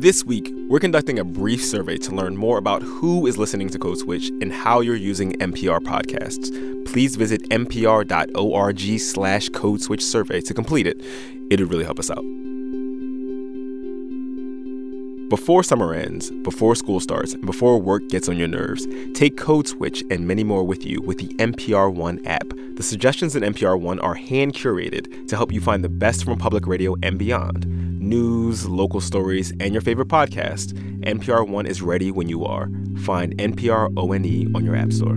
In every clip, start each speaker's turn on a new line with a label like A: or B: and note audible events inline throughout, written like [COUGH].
A: This week, we're conducting a brief survey to learn more about who is listening to Code Switch and how you're using NPR podcasts. Please visit npr.org slash code switch survey to complete it. It'll really help us out. Before summer ends, before school starts, and before work gets on your nerves, take Code Switch and many more with you with the NPR One app. The suggestions in NPR One are hand curated to help you find the best from public radio and beyond news, local stories, and your favorite podcast. NPR One is ready when you are. Find NPR ONE on your App Store.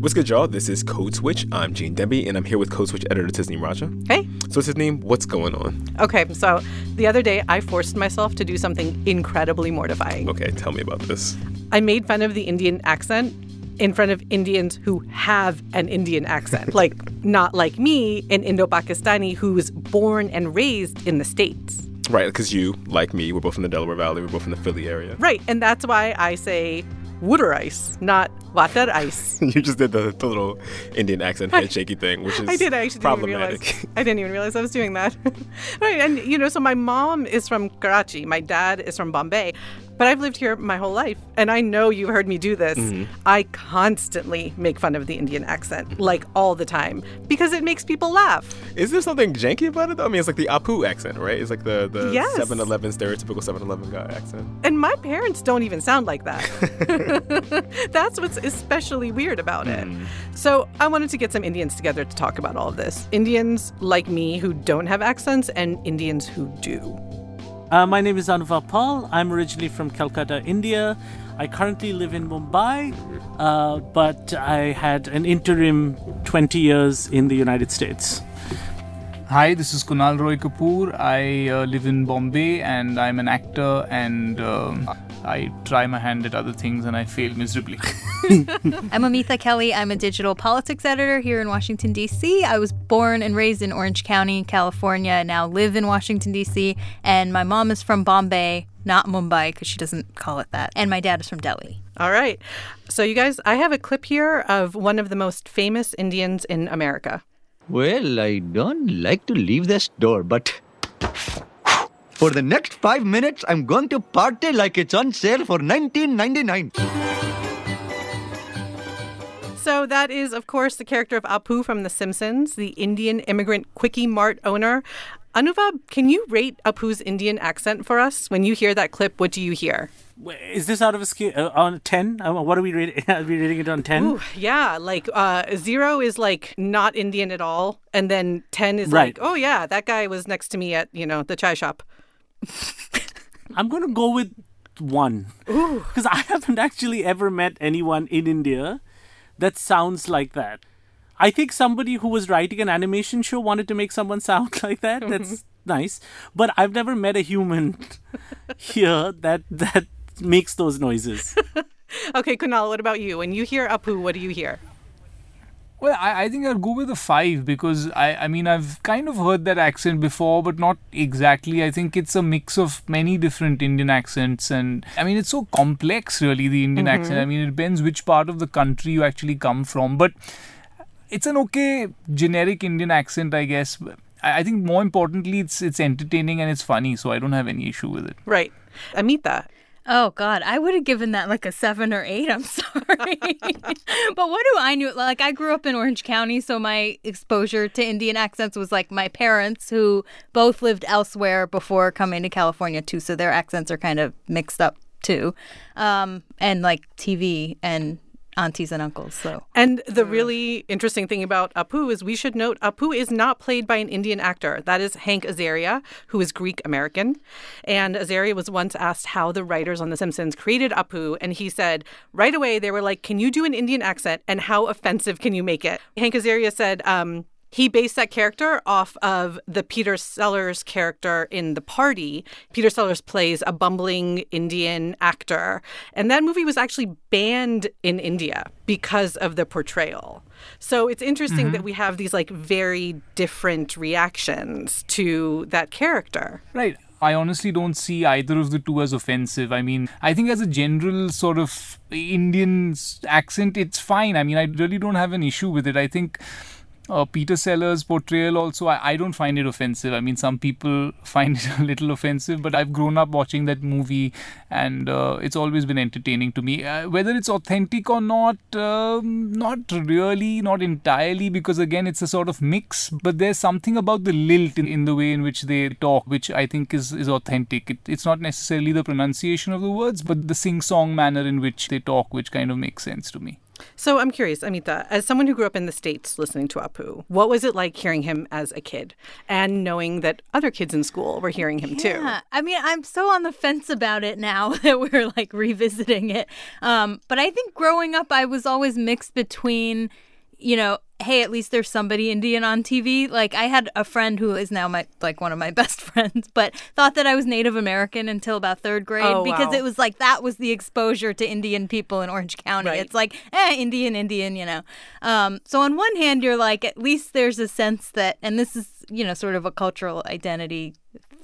A: What's good, y'all? This is Code Switch. I'm Gene Demby, and I'm here with Code Switch editor Tasneem Raja.
B: Hey.
A: So, Tasneem, what's going on?
B: Okay, so the other day I forced myself to do something incredibly mortifying.
A: Okay, tell me about this.
B: I made fun of the Indian accent in front of Indians who have an Indian accent, [LAUGHS] like not like me, an Indo Pakistani who was born and raised in the States.
A: Right, because you, like me, we're both in the Delaware Valley, we're both in the Philly area.
B: Right, and that's why I say water ice, not water ice. [LAUGHS]
A: you just did the, the little Indian accent handshaky thing, which is
B: I did. I actually
A: problematic.
B: Didn't realize, I didn't even realize I was doing that. [LAUGHS] right, and you know, so my mom is from Karachi, my dad is from Bombay, but I've lived here my whole life, and I know you've heard me do this.
A: Mm-hmm.
B: I constantly make fun of the Indian accent, like all the time, because it makes people laugh.
A: Is there something janky about it? though? I mean, it's like the Apu accent, right? It's like the the
B: Yes.
A: 7-Eleven stereotypical 7-Eleven guy accent.
B: And my parents don't even sound like that. [LAUGHS] [LAUGHS] That's what's especially weird about it. So I wanted to get some Indians together to talk about all of this. Indians like me who don't have accents, and Indians who do.
C: Uh, my name is Anuvab Pal. I'm originally from Calcutta, India. I currently live in Mumbai, uh, but I had an interim 20 years in the United States.
D: Hi, this is Kunal Roy Kapoor. I uh, live in Bombay and I'm an actor and um, I try my hand at other things and I fail miserably. [LAUGHS] [LAUGHS]
E: I'm Amita Kelly. I'm a digital politics editor here in Washington, D.C. I was born and raised in Orange County, California, and now live in Washington, D.C. And my mom is from Bombay, not Mumbai, because she doesn't call it that. And my dad is from Delhi.
B: All right. So, you guys, I have a clip here of one of the most famous Indians in America.
F: Well, I don't like to leave this door, but for the next five minutes, I'm going to party like it's on sale for 19.99.
B: So, that is, of course, the character of Apu from The Simpsons, the Indian immigrant Kwik-E-Mart owner. Anuvab, can you rate Apu's Indian accent for us? When you hear that clip, what do you hear?
C: Is this out of a scale uh, on 10? Uh, what are we rating? [LAUGHS] Are we rating it on 10?
B: Ooh, yeah, like uh, zero is like not Indian at all, and then ten is
C: Right.
B: like, oh yeah, that guy was next to me at you know the chai shop. [LAUGHS]
C: I'm going to go with 1. Because I haven't actually ever met anyone in India that sounds like that. I think somebody who was writing an animation show wanted to make someone [LAUGHS] sound like that. Mm-hmm. That's nice. But I've never met a human [LAUGHS] here that that makes those noises.
B: Okay, Kunal, what about you? When you hear Apu, what do you hear?
D: Well, I, I think I'll go with a five because I, I mean, I've kind of heard that accent before, but not exactly. I think it's a mix of many different Indian accents. And I mean, it's so complex, really, the Indian mm-hmm. accent. I mean, it depends which part of the country you actually come from. But it's an okay generic Indian accent, I guess. I I think more importantly, it's it's entertaining and it's funny, so I don't have any issue with it.
B: Right, Amita.
E: Oh God, I would have given that like a seven or eight. I'm [LAUGHS] sorry, but what do I know? Like I grew up in Orange County, so my exposure to Indian accents was like my parents, who both lived elsewhere before coming to California too. So their accents are kind of mixed up too, um, and like TV and aunties and uncles. So
B: And the really interesting thing about Apu is we should note Apu is not played by an Indian actor. That is Hank Azaria, who is Greek American. And Azaria was once asked how the writers on The Simpsons created Apu, and he said right away they were like, "Can you do an Indian accent? And how offensive can you make it?" Hank Azaria said. Um, he based that character off of the Peter Sellers character in The Party. Peter Sellers plays a bumbling Indian actor. And that movie was actually banned in India because of the portrayal. So it's interesting that mm-hmm. we have these like very different reactions to that character.
D: Right. I honestly don't see either of the two as offensive. I mean, I think as a general sort of Indian accent, it's fine. I mean, I really don't have an issue with it. I think Uh, Peter Sellers' portrayal also, I, I don't find it offensive. I mean, some people [LAUGHS] find it a little offensive, but I've grown up watching that movie and uh, it's always been entertaining to me. Uh, whether it's authentic or not, um, not really, not entirely, because again, it's a sort of mix, but there's something about the lilt in, in the way in which they talk, which I think is, is authentic. It, it's not necessarily the pronunciation of the words, but the sing song manner in which they talk, which kind of makes sense to me.
B: So I'm curious, Amita, as someone who grew up in the States listening to Apu, what was it like hearing him as a kid and knowing that other kids in school were hearing him too?
E: Yeah, I mean, I'm so on the fence about it now [LAUGHS] that we're like revisiting it. Um, but I think growing up, I was always mixed between, you know, hey, at least there's somebody Indian on TV. Like I had a friend who is now my like one of my [LAUGHS] best friends, but thought that I was Native American until about third grade
B: Oh,
E: because
B: wow.
E: it was like that was the exposure to Indian people in Orange County.
B: Right.
E: It's like, eh, Indian, Indian, you know. Um, so on one hand, you're like, at least there's a sense that, and this is you know sort of a cultural identity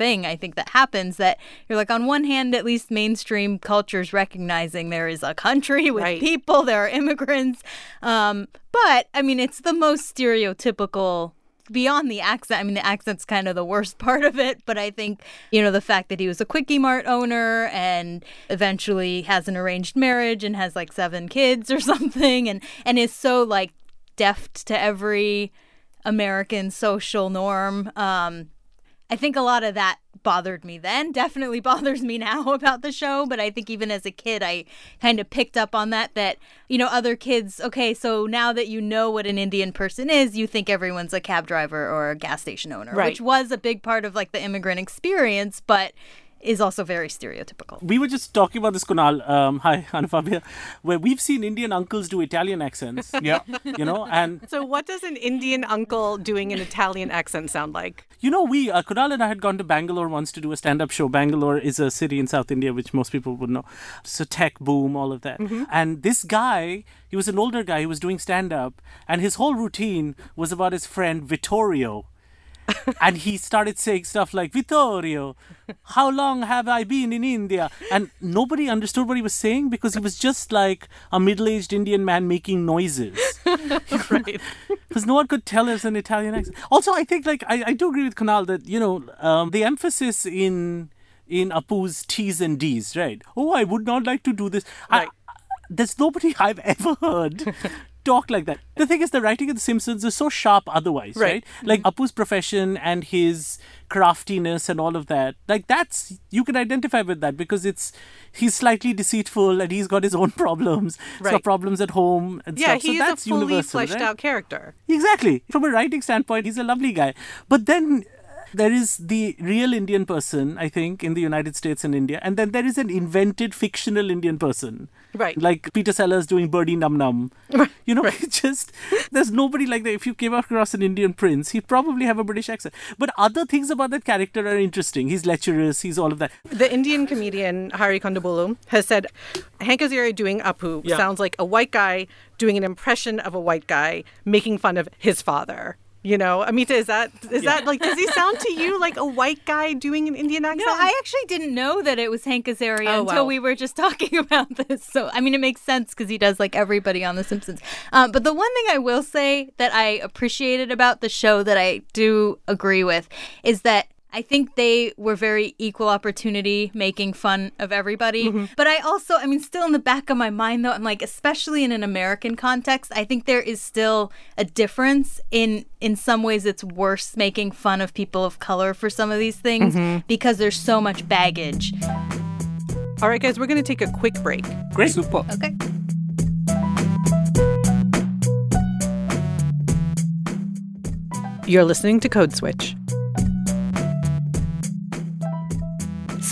E: thing I think that happens that you're like on one hand at least mainstream cultures recognizing there is a country [LAUGHS] with
B: Right.
E: people there are immigrants um, but I mean it's the most stereotypical beyond the accent I mean the accent's kind of the worst [LAUGHS] part of it but I think you know the fact that he was a Kwik-E-Mart owner and eventually has an arranged marriage and has like seven kids or [LAUGHS] something and and is so like deft to every American social norm um I think a lot of that bothered me then, definitely [LAUGHS] bothers me now about the show. But I think even as a kid, I kind of picked up on that. That, you know, other kids, okay, so now that you know what an Indian person is, you think everyone's a cab driver or a gas station owner,
B: Right.
E: which was a big part of like the immigrant experience, but is also very stereotypical.
C: We were just talking about this, Kunal. Um, hi, [LAUGHS] Anuvab where we've seen Indian uncles do Italian accents. [LAUGHS]
D: Yeah.
C: You know, and
B: So what does an Indian uncle doing an Italian accent sound like?
C: You know, we, uh, Kunal and I had gone to Bangalore once to do a stand up show. Bangalore is a city in South India, which most people would know. So, tech boom, all of that. And this guy, he was an older guy, he was doing stand up, and his whole routine was about his friend Vittorio. [LAUGHS] and he started saying stuff like, Vittorio, how long have I been in India? And nobody understood what he was saying because he was just like a middle aged Indian man making noises [LAUGHS]
B: right.
C: because no one could tell us an Italian accent. Also, I think like I, I do agree with Kunal that you know um, the emphasis in in Apu's T's and D's, right? Oh, I would not like to do this. I- there's nobody I've ever heard. [LAUGHS] Talk like that. The thing is, the writing of The Simpsons is so sharp otherwise,
B: Right.
C: right? Like mm-hmm. Apu's profession and his craftiness and all of that. Like that's you can identify with that because it's he's slightly deceitful and he's got his own [LAUGHS] problems. He's
B: Right.
C: got problems at home and
B: Yeah,
C: stuff. So
B: he's a
C: that's
B: fully
C: universal,
B: fleshed
C: right?
B: out character.
C: Exactly. From a writing standpoint, he's a lovely guy. But then there is the real Indian person, I think, in the United States and India. And then there is an invented fictional Indian person.
B: Right.
C: Like Peter Sellers doing Birdie Num Num. Right. You know, it's [LAUGHS] just, there's nobody like that. If you came across an Indian prince, he'd probably have a British accent. But other things about that character are interesting. He's lecherous, he's all of that.
B: The Indian comedian Hari Kondabolu has said Hank Azaria doing Apu
C: Yeah.
B: sounds like a white guy doing an impression of a white guy making fun of his father. You know, Amita, is that is that like does he sound to you like a white guy doing an Indian accent?
E: No, I actually didn't know that it was Hank Azaria
B: Oh,
E: until
B: wow.
E: we were just [LAUGHS] talking about this. So, I mean, it makes sense because he does like everybody on The Simpsons. Um, but the one thing I will say that I appreciated about the show that I do agree with is that I think they were very equal opportunity making fun of everybody. Mm-hmm. But I also, I mean, still in the back of my mind though, I'm like, especially in an American context, I think there is still a difference in in some ways it's worse making fun of people of color for some of these things mm-hmm. because there's so much baggage.
B: All right, guys, we're going to take a quick break.
C: Great.
D: Super.
E: Okay.
B: You're listening to Code Switch.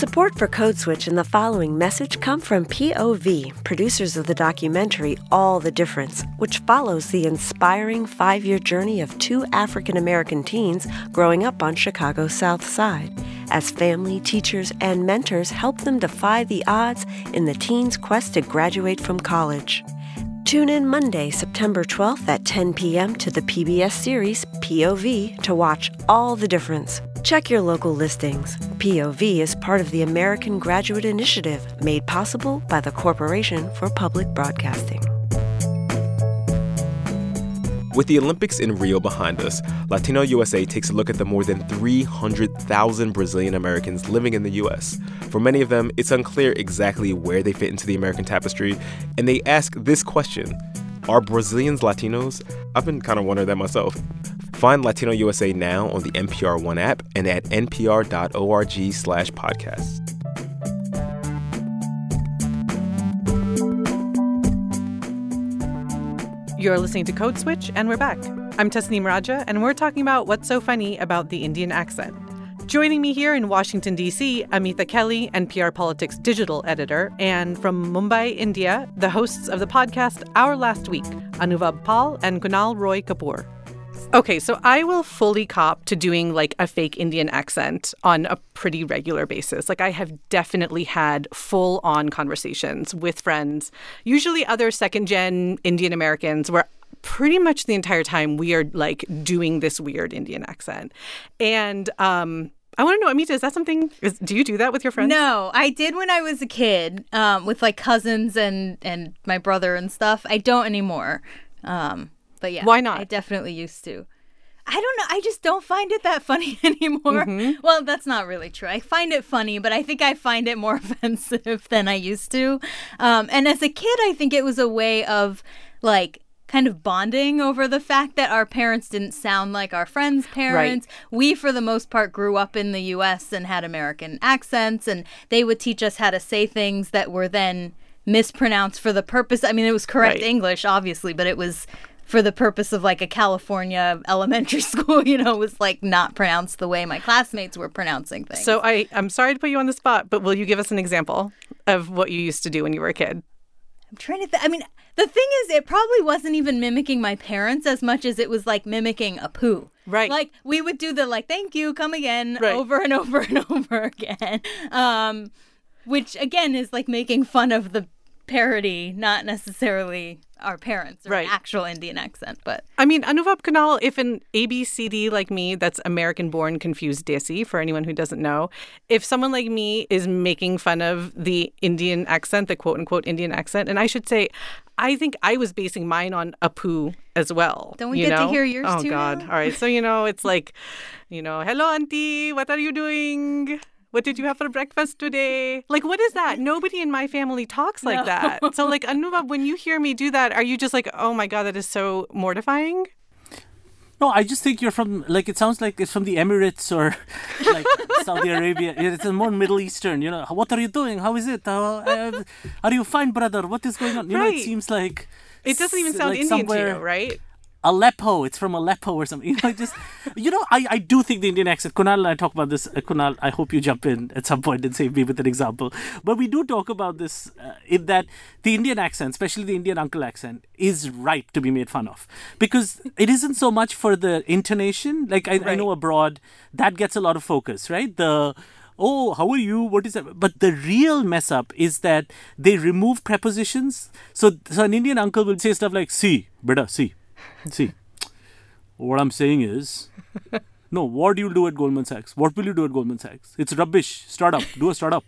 G: Support for Code Switch and the following message come from POV, producers of the documentary All the Difference, which follows the inspiring five year journey of two African American teens growing up on Chicago's South Side, as family, teachers, and mentors help them defy the odds in the teens' quest to graduate from college. Tune in Monday, September 12th at 10 p.m. to the PBS series POV to watch All the Difference. Check your local listings. POV is part of the American Graduate Initiative made possible by the Corporation for Public Broadcasting.
A: With the Olympics in Rio behind us, Latino USA takes a look at the more than 300,000 Brazilian Americans living in the US. For many of them, it's unclear exactly where they fit into the American tapestry, and they ask this question Are Brazilians Latinos? I've been kind of wondering that myself. Find Latino USA now on the NPR One app and at npr.org slash podcasts.
B: You're listening to Code Switch, and we're back. I'm Tasneem Raja, and we're talking about what's so funny about the Indian accent. Joining me here in Washington, D.C., Amita Kelly, NPR Politics digital editor, and from Mumbai, India, the hosts of the podcast Our Last Week, Anuvab Pal and Kunal Roy Kapoor. Okay, so I will fully cop to doing like a fake Indian accent on a pretty regular basis. Like, I have definitely had full on conversations with friends, usually other second gen Indian Americans, where pretty much the entire time we are like doing this weird Indian accent. And, um, I want to know, Amita, is that something? Is, do you do that with your friends?
E: No, I did when I was a kid, um, with like cousins and and my brother and stuff. I don't anymore. Um, but yeah,
B: Why not?
E: I definitely used to. I don't know. I just don't find it that [LAUGHS] funny [LAUGHS] anymore.
B: Mm-hmm.
E: Well, that's not really true. I find it funny, but I think I find it more [LAUGHS] offensive than I used to. Um, and as a kid, I think it was a way of like kind of bonding over the fact that our parents didn't sound like our friends' parents. We, for the most part, grew up in the US and had American accents, and they would teach us how to say things that were then mispronounced for the purpose. I mean, it was correct
B: Right.
E: English, obviously, but it was for the purpose of like a California elementary [LAUGHS] school, you know, was like not pronounced the way my classmates were pronouncing things.
B: So I, I'm sorry to put you on the spot, but will you give us an example of what you used to do when you were a kid?
E: I'm trying to th- I mean, the thing is, it probably wasn't even mimicking my parents as much as it was like mimicking Apu.
B: Right.
E: Like we would do the like, thank you, come again,
B: Right.
E: over and over and [LAUGHS] over again. Um, which again is like making fun of the parody, not necessarily our parents or
B: Right.
E: an actual Indian accent, but
B: I mean, Anuvab Kunal, if an ABCD like me, that's American born confused Desi, for anyone who doesn't know, if someone like me is making fun of the Indian accent, the quote unquote Indian accent, and I should say, I think I was basing mine on Apu as well.
E: Don't we
B: you
E: get to hear yours
B: oh,
E: too Oh
B: God.
E: now?
B: All right. So, you know, it's like, you know, hello, Auntie, what are you doing? What did you have for breakfast today? Like, what is that? Nobody in my family talks like
E: No.
B: that. [LAUGHS] So, like, Anuvab, when you hear me do that, are you just like, oh my God, that is so mortifying?
C: No, I just think you're from like it sounds like it's from the Emirates or [LAUGHS] like Saudi Arabia. Yeah, It's more Middle Eastern. You know, what are you doing? How is it? Uh, uh, are you fine, brother? What is going on? You know, it seems like
B: It doesn't even sound
C: like
B: Indian to you, right?
C: Aleppo. It's from Aleppo or something. [LAUGHS] You know, just you know, I, I do think the Indian accent. Kunal and I talk about this. Uh, Kunal, I hope you jump in at some point and save me with an example. But we do talk about this uh, in that the Indian accent, especially the Indian uncle accent, is ripe to be made fun of because it isn't so much for the intonation. Like I, I know abroad that gets a lot of focus, right? The oh, how are you? What is that? But the real mess up is that they remove prepositions. So, so an Indian uncle will say stuff like, see, beta, see, [LAUGHS] see. What I'm saying is, [LAUGHS] no, what do you do at Goldman Sachs? What will you do at Goldman Sachs? It's rubbish. Startup. Do a startup.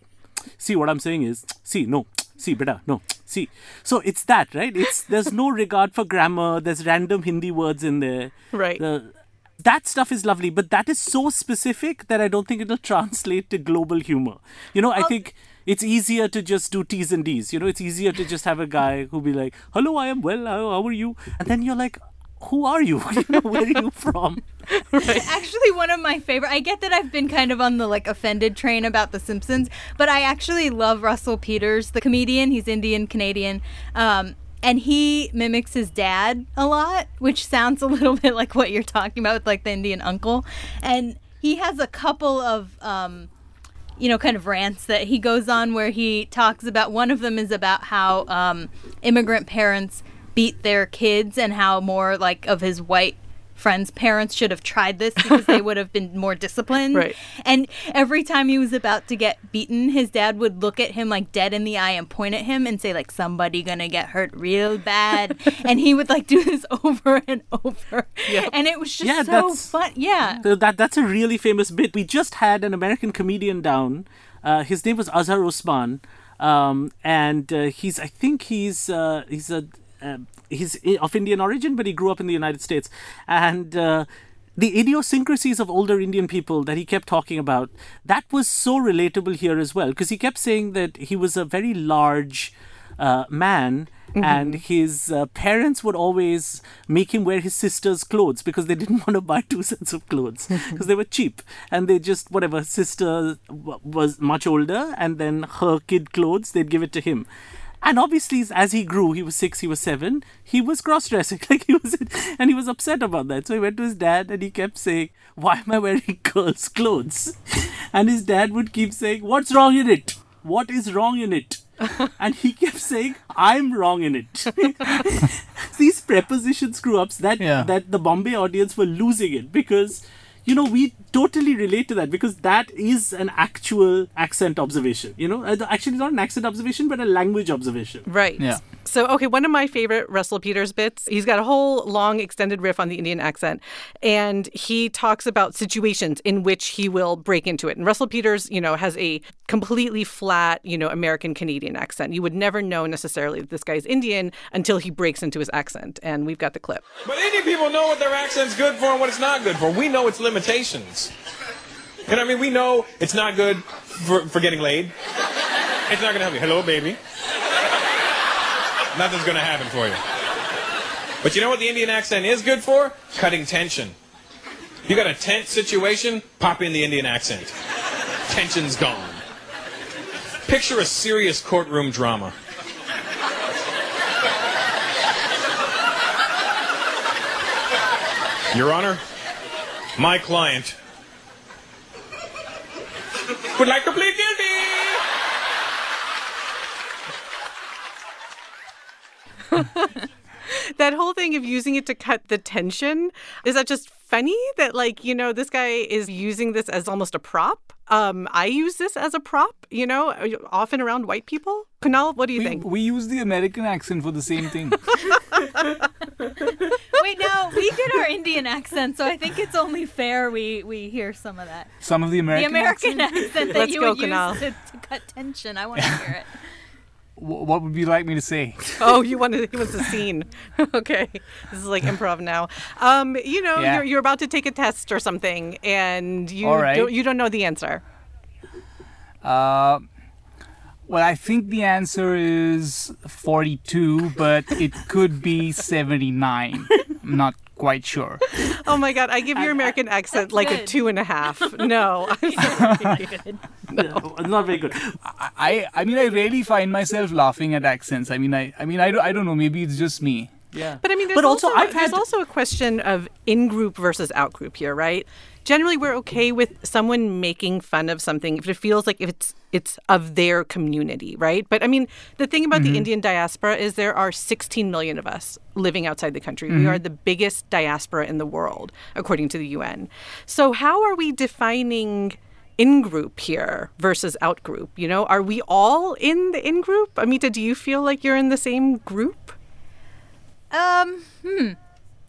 C: See, what I'm saying is, see, no, see, better, no, see. So it's that, right? It's there's no [LAUGHS] regard for grammar. There's random Hindi words in there.
B: Right.
C: The, that stuff is lovely, but that is so specific that I don't think it'll translate to global humor. You know, I think it's easier to just do T's and D's. You know, it's easier to just have a guy who be like, "Hello, I am well. How, are you?" And then you're like, "Who are you? [LAUGHS] where are you from?" [LAUGHS]
E: actually one of my favorite i get that i've been kind of on the like offended train about the simpsons but i actually love russell peters the comedian he's indian canadian um, and he mimics his dad a lot which sounds a little [LAUGHS] bit like what you're talking about with like the indian uncle and he has a couple of um, you know, kind of rants that he goes on where he talks about one of them is about how um, immigrant parents beat their kids and how more like of his white friends' parents should have tried this because they [LAUGHS] would have been more disciplined.
B: Right.
E: And every time he was about to get beaten, his dad would look at him like dead in the eye and point at him and say like somebody gonna get hurt real bad. [LAUGHS] and he would like do this [LAUGHS] over and over. And it was just
C: Yeah,
E: so fun. Yeah.
C: So that that's a really famous bit. We just had an American comedian down. Uh, his name was Azhar Usman, um, and uh, he's I think he's uh, he's a uh, he's of Indian origin, but he grew up in the United States, and. Uh, the idiosyncrasies of older Indian people that he kept talking about, that was so relatable here as well, because he kept saying that he was a very large uh, man Mm-hmm. and his uh, parents would always make him wear his sister's clothes because they didn't [LAUGHS] want to buy two sets of clothes [LAUGHS] because they were cheap and they just whatever sister w- was much older and then her kid clothes they'd give it to him and obviously as he grew he was six he was seven he was cross-dressing [LAUGHS] like he was and he was upset about that so he went to his dad and he kept saying why am i wearing [LAUGHS] girls clothes and his dad would keep saying what's wrong in it what is wrong in it [LAUGHS] and he kept saying, "I'm wrong in it." These preposition screw ups that
D: Yeah.
C: that the Bombay audience were losing it because you know we totally relate to that because that is an actual accent observation. You know, Uh, actually not an accent observation but a language observation.
B: Right.
D: Yeah.
B: So, okay, one of my favorite Russell Peters bits, he's got a whole long extended riff on the Indian accent, and he talks about situations in which he will break into it. And Russell Peters, you know, has a completely flat, you know, American Canadian accent. You would never know necessarily that this guy's Indian until he breaks into his accent. And we've got the clip.
H: But Indian people know what their accent's good for and what it's not good for. We know its limitations. What I mean? We know it's not good for, for getting laid. It's not gonna help you. Hello, baby. Nothing's gonna happen for you. But you know what the Indian accent is good for? Cutting tension. You got a tense situation, pop in the Indian accent. Tension's gone. Picture a serious courtroom drama. Your Honor, my client would like to plead guilty. [LAUGHS]
B: That whole thing of using it to cut the tension, is that just funny that, like, you know, this guy is using this as almost a prop? Um, I use this as a prop, you know, often around white people. Kunal, what do you
D: We,
B: think?
D: we use the American accent for the same thing. [LAUGHS] [LAUGHS]
E: Wait, now we did our Indian accent, so I think it's only fair we we hear some of that.
D: Some of the American,
E: The
D: American,
E: American
D: accent.
E: accent that
B: Let's
E: you
B: go,
E: would use to, to cut tension. I want to hear it.
D: Wh- What would you like me to say? [LAUGHS]
B: Oh, you wanted he wants a scene. [LAUGHS] okay, this is like improv now. Um, you know,
D: Yeah.
B: you're, you're about to take a test or something, and you
D: right.
B: don't, you don't know the answer.
D: Uh, well, I think the answer is 42, but it could be 79. I'm not quite sure. [LAUGHS]
B: Oh my god, I give your American accent like a two and a half. [LAUGHS] [LAUGHS] No, I'm sorry.
C: No, not very good.
D: I, I mean, I really find myself laughing at accents. I mean, I, I mean, I don't, I don't know. Maybe it's just me.
C: Yeah.
B: But I mean, there's
C: But also,
B: also,
C: I've
B: there's
C: had-
B: also a question of in group versus out group here, right? Generally, we're okay with someone making fun of something if it feels like if it's it's of their community, right? But I mean, the thing about the mm-hmm. Indian diaspora is there are 16 million of us living outside the country. We mm-hmm. are the biggest diaspora in the world, according to the UN. So how are we defining? in group here versus out group you know are we all in the in group amita do you feel like you're in the same group
E: Um,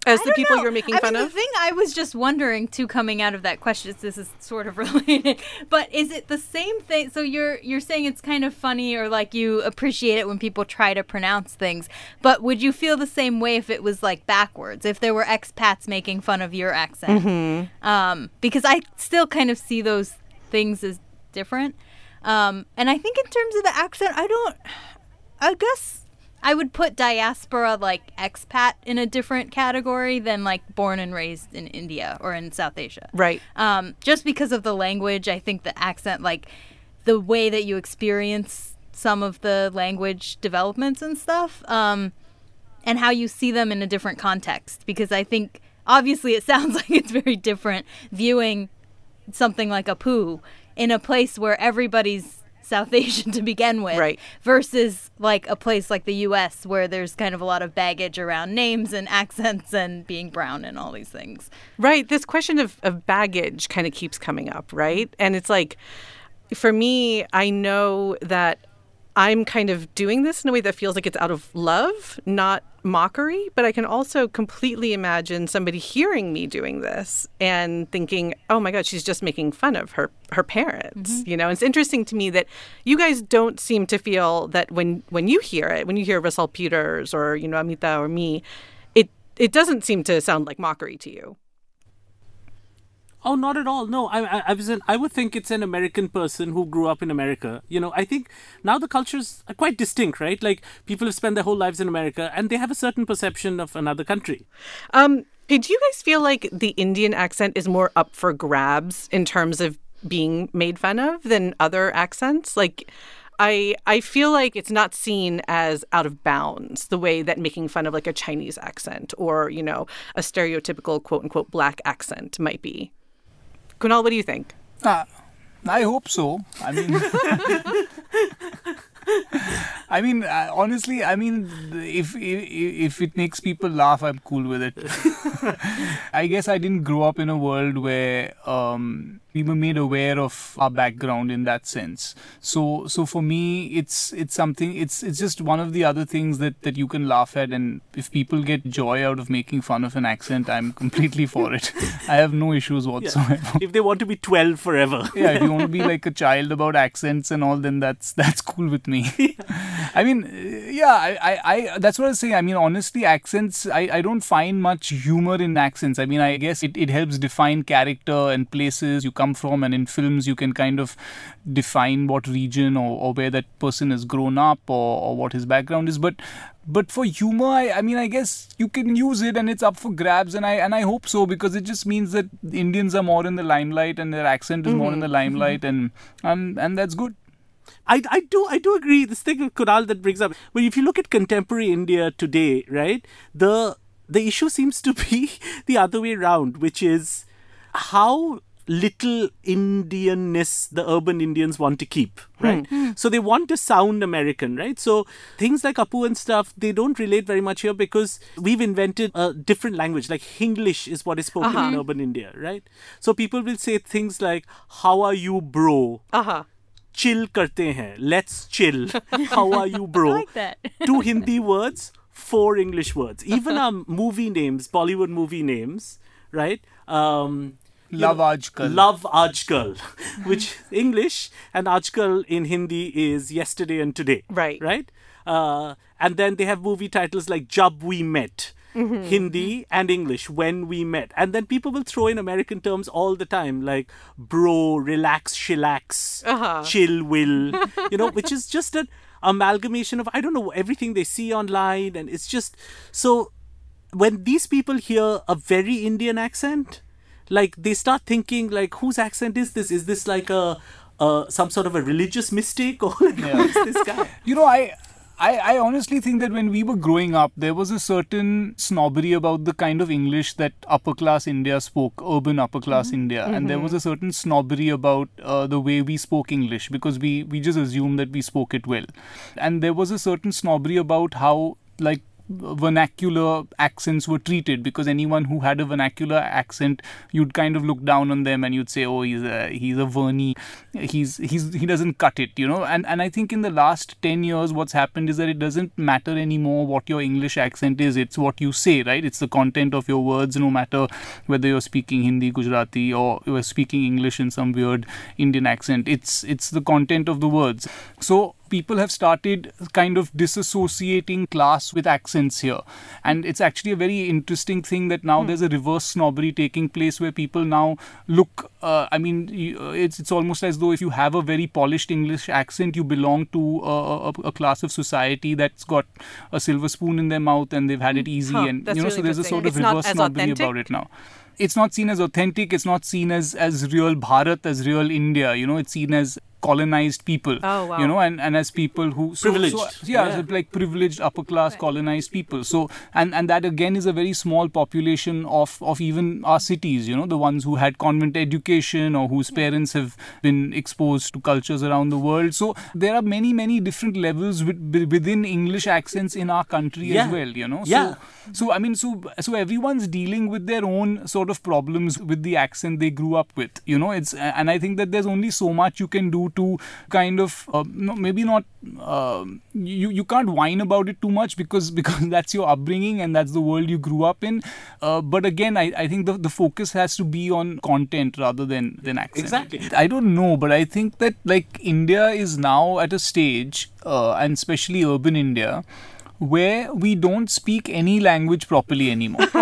B: as the people
E: know.
B: you're making
E: I
B: fun
E: mean,
B: of
E: The thing I was just wondering too, coming out of that question, is this is sort of [LAUGHS] related, but is it the same thing? So you're you're saying it's kind of funny, or like you appreciate it when people try to pronounce things, but would you feel the same way if it was like backwards? If there were expats making fun of your accent? Um, because I still kind of see those things as different. Um, and I think in terms of the accent, I don't. I guess I would put diaspora like expat in a different category than like born and raised in India or in South Asia.
B: right
E: Um, just because of the language, I think the accent, like the way that you experience some of the language developments and stuff, um, and how you see them in a different context. Because I think obviously it [LAUGHS] sounds like it's very different viewing something like Apu in a place where everybody's South [LAUGHS] Asian to begin with,
B: Right.
E: versus like a place like the U.S. where there's kind of a lot of baggage around names and [LAUGHS] accents and being brown and all these things.
B: Right. This question of, of baggage kind of keeps coming up, right? And it's like, for me, I know that I'm kind of doing this in a way that feels like it's out of love, not mockery, but I can also completely imagine somebody hearing me doing this and thinking, "Oh my god, she's just making fun of her her parents." Mm-hmm. You know, it's interesting to me that you guys don't seem to feel that when when you hear it, when you hear Russell Peters or, you know, Amita or me, it it doesn't seem to sound like mockery to you.
C: Oh, not at all. No, I, I, I was an, I would think it's an American person who grew up in America. You know, I think now the cultures are quite distinct, right? Like people have spent their whole lives in America and they have a certain perception of another country.
B: Um, do you guys feel like the Indian accent is more up for grabs in terms of being made fun of than other accents? Like, I I feel like it's not seen as out of bounds the way that making fun of like a Chinese accent or you know a stereotypical quote unquote black accent might be. Kunal, what do you think?
D: Uh, I hope so. I mean, [LAUGHS] I mean, uh, honestly, I mean, if, if if it makes people laugh, I'm cool with it. [LAUGHS] I guess I didn't grow up in a world where um, we were made aware of our background in that sense. So, so for me, it's it's something. It's it's just one of the other things that that you can laugh at, and if people get joy out of making fun of an accent, I'm completely for it. [LAUGHS] I have no issues whatsoever.
C: If they want to be 12 forever.
D: yeah, if you want to be [LAUGHS] like a child about accents and all, then that's that's cool with me. [LAUGHS] I mean, yeah, I, I, I that's what I was saying. I mean, honestly, accents, I, I don't find much humor in accents. I mean, I guess it, it helps define character and places you come from, and in films, you can kind of define what region or, or where that person has grown up or, or what his background is. But but for humor, I, I mean, I guess you can use it and it's up for grabs, and I and I hope so because it just means that Indians are more in the limelight and their accent is more in the mm-hmm. limelight, mm-hmm. and and and that's good.
C: I, I do I do agree. This thing with Kunal that brings up. But if you look at contemporary India today, right, the the issue seems to be [LAUGHS] the other way around, which is how little Indianness the urban Indians want to keep, right? So they want to sound American, right? So things like Apu and stuff, they don't relate very much here because we've invented a different language. Like English is what is spoken in urban India, right? So people will say things like, "How are you, bro?"
B: Uh-huh.
C: chill karte hain. Let's chill. [LAUGHS] How are you, bro?
E: like that. [LAUGHS]
C: Two Hindi words, four English words. Even our movie names, Bollywood movie names, right? Um,
D: Love
C: know,
D: Aajkal.
C: Love Aajkal, [LAUGHS] which English and Aajkal in Hindi is yesterday and today.
B: Right.
C: Right? Uh, and then they have movie titles like Jab We Met. Hindi and English when we met. And then people will throw in American terms all the time like bro, relax, chillax, chill, will, [LAUGHS] you know, which is just an amalgamation of, I don't know, everything they see online. And it's just so when these people hear a very Indian accent, like they start thinking like whose accent is this? Is this like a uh, some sort of a religious mistake? [LAUGHS] Or like who is this guy?
D: You know, I, I, I honestly think that when we were growing up, there was a certain snobbery about the kind of English that upper class India spoke, urban upper class India, and there was a certain snobbery about uh, the way we spoke English because we we just assumed that we spoke it well, and there was a certain snobbery about how like vernacular accents were treated because anyone who had a vernacular accent you'd kind of look down on them and you'd say oh he's a he's a verny he's he's he doesn't cut it you know? And and i think in the last 10 years what's happened is that it doesn't matter anymore what your english accent is. It's what you say right? It's the content of your words no matter whether you're speaking hindi gujarati or you're speaking english in some weird indian accent. It's it's the content of the words. So people have started kind of disassociating class with accents here. And it's actually a very interesting thing that now there's a reverse snobbery taking place where people now look uh, i mean uh, it's it's almost as though if you have a very polished english accent you belong to a, a, a class of society that's got a silver spoon in their mouth and they've had it easy
B: Huh,
D: and you know
B: really
D: so there's a sort of
B: It's
D: reverse snobbery
B: authentic?
D: about it now. It's not seen as authentic. It's not seen as as real bharat as real india. You know it's seen as colonized people
B: Oh, wow.
D: you know and, and as people who so,
C: Privileged.
D: so, yeah,
C: Yeah.
D: so like privileged upper class colonized people so and and that again is a very small population of of even our cities you know the ones who had convent education or whose parents have been exposed to cultures around the world so there are many many different levels with, within english accents in our country
C: Yeah.
D: as well you know
C: Yeah.
D: so so i mean so so everyone's dealing with their own sort sort of problems with the accent they grew up with. You know, it's and I think that there's only so much you can do to kind of uh, no, maybe not uh, you you can't whine about it too much because [LAUGHS] because that's your upbringing and that's the world you grew up in. Uh, but again, I, I think the, the focus has to be on content rather than than accent.
C: Exactly.
D: I don't know, but I think that like India is now at a stage, uh, and especially urban India, where we don't speak any language properly anymore. [LAUGHS]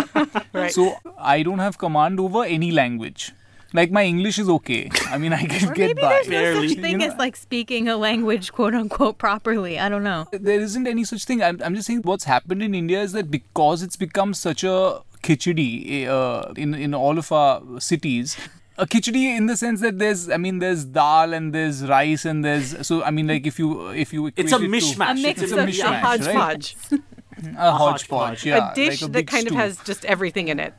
B: Right.
D: So I don't have command over any language. Like my English is okay. I mean, I [LAUGHS] can
E: Or
D: get
E: maybe
D: by.
E: there's no
C: Barely.
E: such thing
D: You know-
E: as like speaking a language, quote unquote, properly. I don't know.
D: There isn't any such thing. I'm, I'm just saying what's happened in India is that because it's become such a khichdi uh, in in all of our cities. A khichdi in the sense that there's, I mean, there's dal and there's rice and there's so I mean, like if you if you
C: It's a
D: equate it to-
C: mishmash.
E: A mix
D: It's
E: of
D: a
B: a
D: mishmash, right?
B: hodgepodge,
D: a hodgepodge,
C: hodgepodge.
D: yeah,
B: a dish
D: like a
B: that
D: big
B: kind of has just everything in it.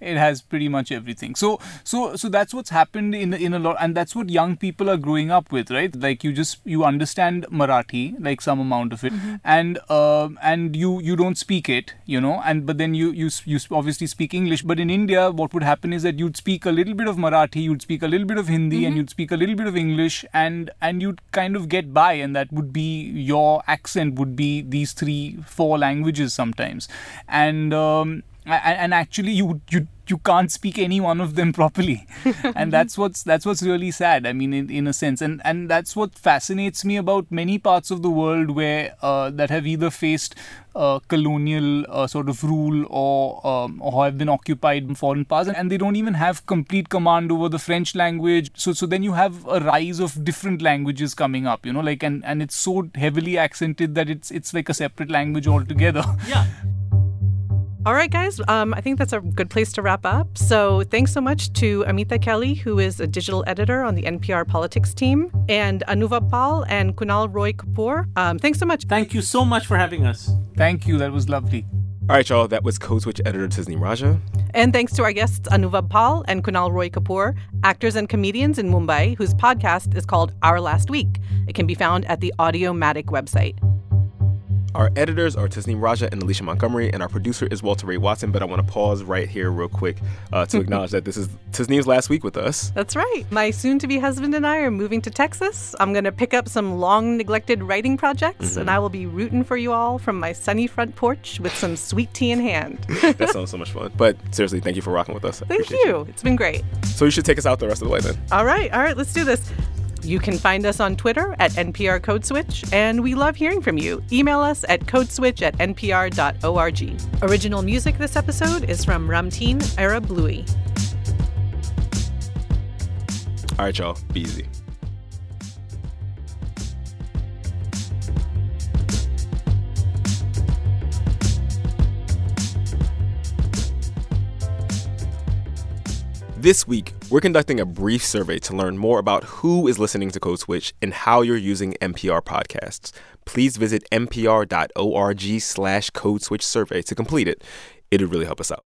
D: It has pretty much everything. So so so that's what's happened in in a lot and that's what young people are growing up with right? Like you just you understand marathi like some amount of it and um and you you don't speak it you know and but then you you you obviously speak english. But in india what would happen is that you'd speak a little bit of marathi you'd speak a little bit of hindi and you'd speak a little bit of english and and you'd kind of get by and that would be your accent would be these three four languages sometimes. And um and, and actually you you you can't speak any one of them [LAUGHS] properly. And that's what's that's what's really sad i mean in, in a sense. And and that's what fascinates me about many parts of the world where uh, that have either faced uh, colonial uh, sort of rule or um, or have been occupied in foreign parts and they don't even have complete command over the french language. So so then you have a rise of different languages coming up you know like and and it's so heavily accented that it's it's like a separate language altogether.
C: Yeah. [LAUGHS]
B: All right, guys. Um, I think that's a good place to wrap up. So, thanks so much to Amita Kelly, who is a digital editor on the NPR politics team, and Anuvab Pal and Kunal Roy Kapoor. Um, thanks so much.
C: Thank you so much for having us.
D: thank you that was lovely
A: All right, y'all. That was Code Switch editor Tasneem Raja.
B: And thanks to our guests, Anuvab Pal and Kunal Roy Kapoor, actors and comedians in Mumbai, whose podcast is called Our Last Week. It can be found at the Audiomatic website.
A: Our editors are Tasneem Raja and Alicia Montgomery, and our producer is Walter Ray Watson. But I want to pause right here, real quick, uh, to [LAUGHS] acknowledge that this is Tasneem's last week with us.
B: That's right. My soon to be husband and I are moving to Texas. I'm going to pick up some long neglected writing projects, and I will be rooting for you all from my sunny front porch with some sweet tea in hand. [LAUGHS]
A: That sounds so much fun. But seriously, thank you for rocking with us. I
B: Thank
A: appreciate
B: you. It's been great.
A: So you should take us out the rest of the way then.
B: All right, all right, let's do this. You can find us on Twitter at NPR Code Switch, and we love hearing from you. Email us at codeswitch at npr.org. Original music this episode is from Ramteen Arab Bluey.
A: All right, y'all. Be easy. This week, we're conducting a brief survey to learn more about who is listening to Code Switch and how you're using NPR podcasts. Please visit npr.org slash code switch survey to complete it. It'd really help us out.